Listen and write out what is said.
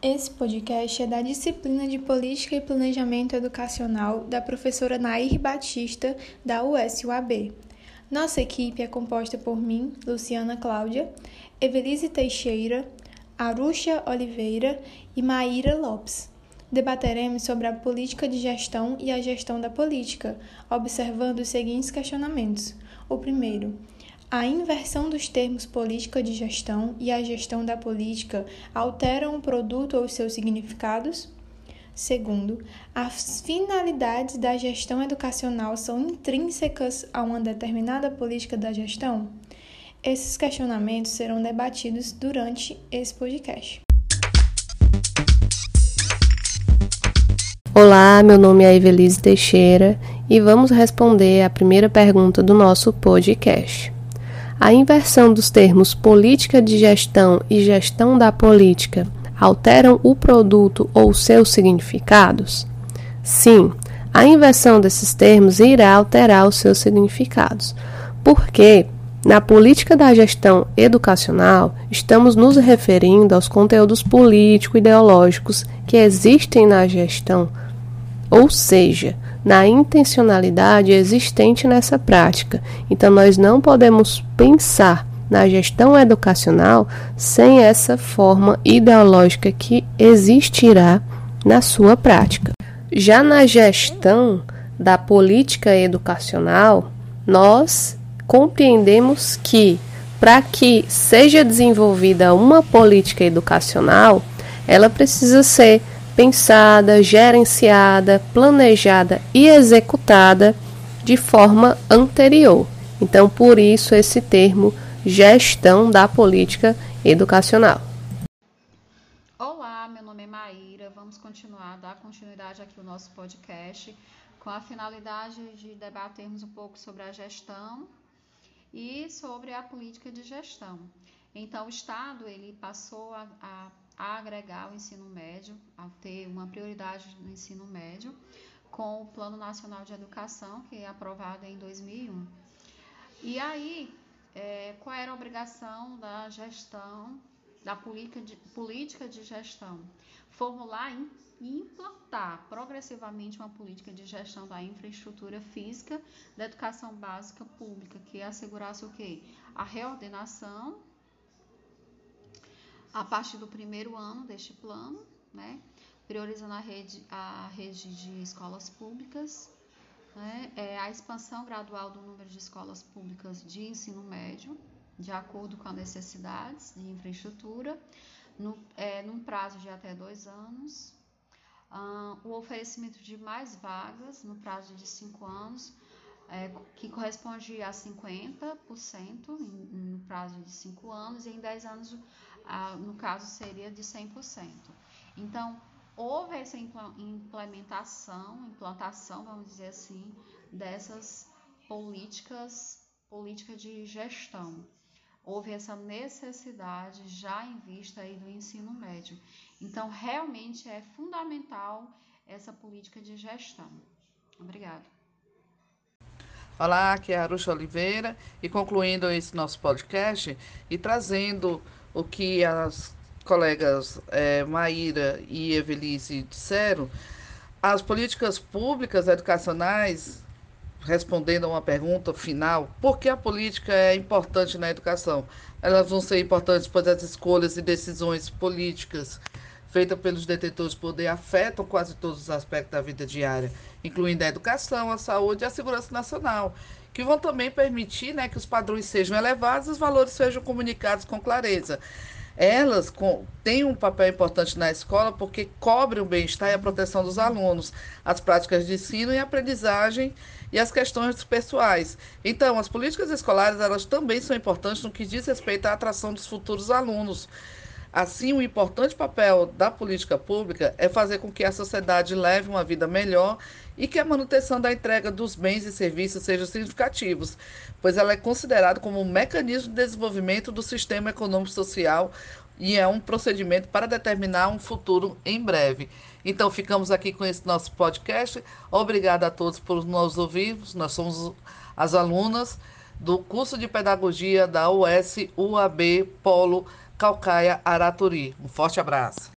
Esse podcast é da disciplina de Política e Planejamento Educacional da professora Nair Batista, da USUAB. Nossa equipe é composta por mim, Luciana Cláudia, Evelise Teixeira, Aruxa Oliveira e Maíra Lopes. Debateremos sobre a política de gestão e a gestão da política, observando os seguintes questionamentos. O primeiro, a inversão dos termos política de gestão e a gestão da política alteram o produto ou seus significados? Segundo, as finalidades da gestão educacional são intrínsecas a uma determinada política da gestão? Esses questionamentos serão debatidos durante esse podcast. Olá, meu nome é Evelise Teixeira e vamos responder a primeira pergunta do nosso podcast. A inversão dos termos política de gestão e gestão da política alteram o produto ou seus significados? Sim, a inversão desses termos irá alterar os seus significados, porque na política da gestão educacional, estamos nos referindo aos conteúdos político-ideológicos que existem na gestão, ou seja, na intencionalidade existente nessa prática. Então, nós não podemos pensar na gestão educacional sem essa forma ideológica que existirá na sua prática. Já na gestão da política educacional, nós compreendemos que para que seja desenvolvida uma política educacional, ela precisa ser pensada, gerenciada, planejada e executada de forma anterior. Então, por isso esse termo gestão da política educacional. Olá, meu nome é Maíra. Vamos continuar, dar continuidade aqui ao nosso podcast com a finalidade de debatermos um pouco sobre a gestão e sobre a política de gestão. Então, o Estado ele passou a, a a agregar o ensino médio, a ter uma prioridade no ensino médio, com o Plano Nacional de Educação, que é aprovado em 2001. E aí, é, qual era a obrigação da gestão, da política de, política de gestão? Formular e implantar progressivamente uma política de gestão da infraestrutura física da educação básica pública, que assegurasse o quê? A reordenação a partir do primeiro ano deste plano, né, priorizando a rede, a rede de escolas públicas, né, é a expansão gradual do número de escolas públicas de ensino médio, de acordo com as necessidades de infraestrutura, no, é, num prazo de até dois anos, uh, o oferecimento de mais vagas no prazo de cinco anos, é, que corresponde a 50% no prazo de cinco anos, e em 10 anos no caso seria de 100%. Então, houve essa implementação, implantação, vamos dizer assim, dessas políticas, política de gestão. Houve essa necessidade já em vista aí do ensino médio. Então, realmente é fundamental essa política de gestão. Obrigada. Olá, aqui é Aruxa Oliveira e concluindo esse nosso podcast e trazendo o que as colegas é, Maíra e Evelise disseram, as políticas públicas educacionais, respondendo a uma pergunta final, por que a política é importante na educação? Elas vão ser importantes pois as escolhas e decisões políticas feitas pelos detentores de poder afetam quase todos os aspectos da vida diária, incluindo a educação, a saúde e a segurança nacional que vão também permitir né, que os padrões sejam elevados e os valores sejam comunicados com clareza. Elas com, têm um papel importante na escola porque cobrem o bem-estar e a proteção dos alunos, as práticas de ensino e aprendizagem e as questões pessoais. Então, as políticas escolares elas também são importantes no que diz respeito à atração dos futuros alunos. Assim, o importante papel da política pública é fazer com que a sociedade leve uma vida melhor e que a manutenção da entrega dos bens e serviços sejam significativos, pois ela é considerada como um mecanismo de desenvolvimento do sistema econômico social e é um procedimento para determinar um futuro em breve. Então, ficamos aqui com esse nosso podcast. Obrigada a todos por nos ouvir. Nós somos as alunas do curso de Pedagogia da US UAB Polo Calcaia Araturi. Um forte abraço.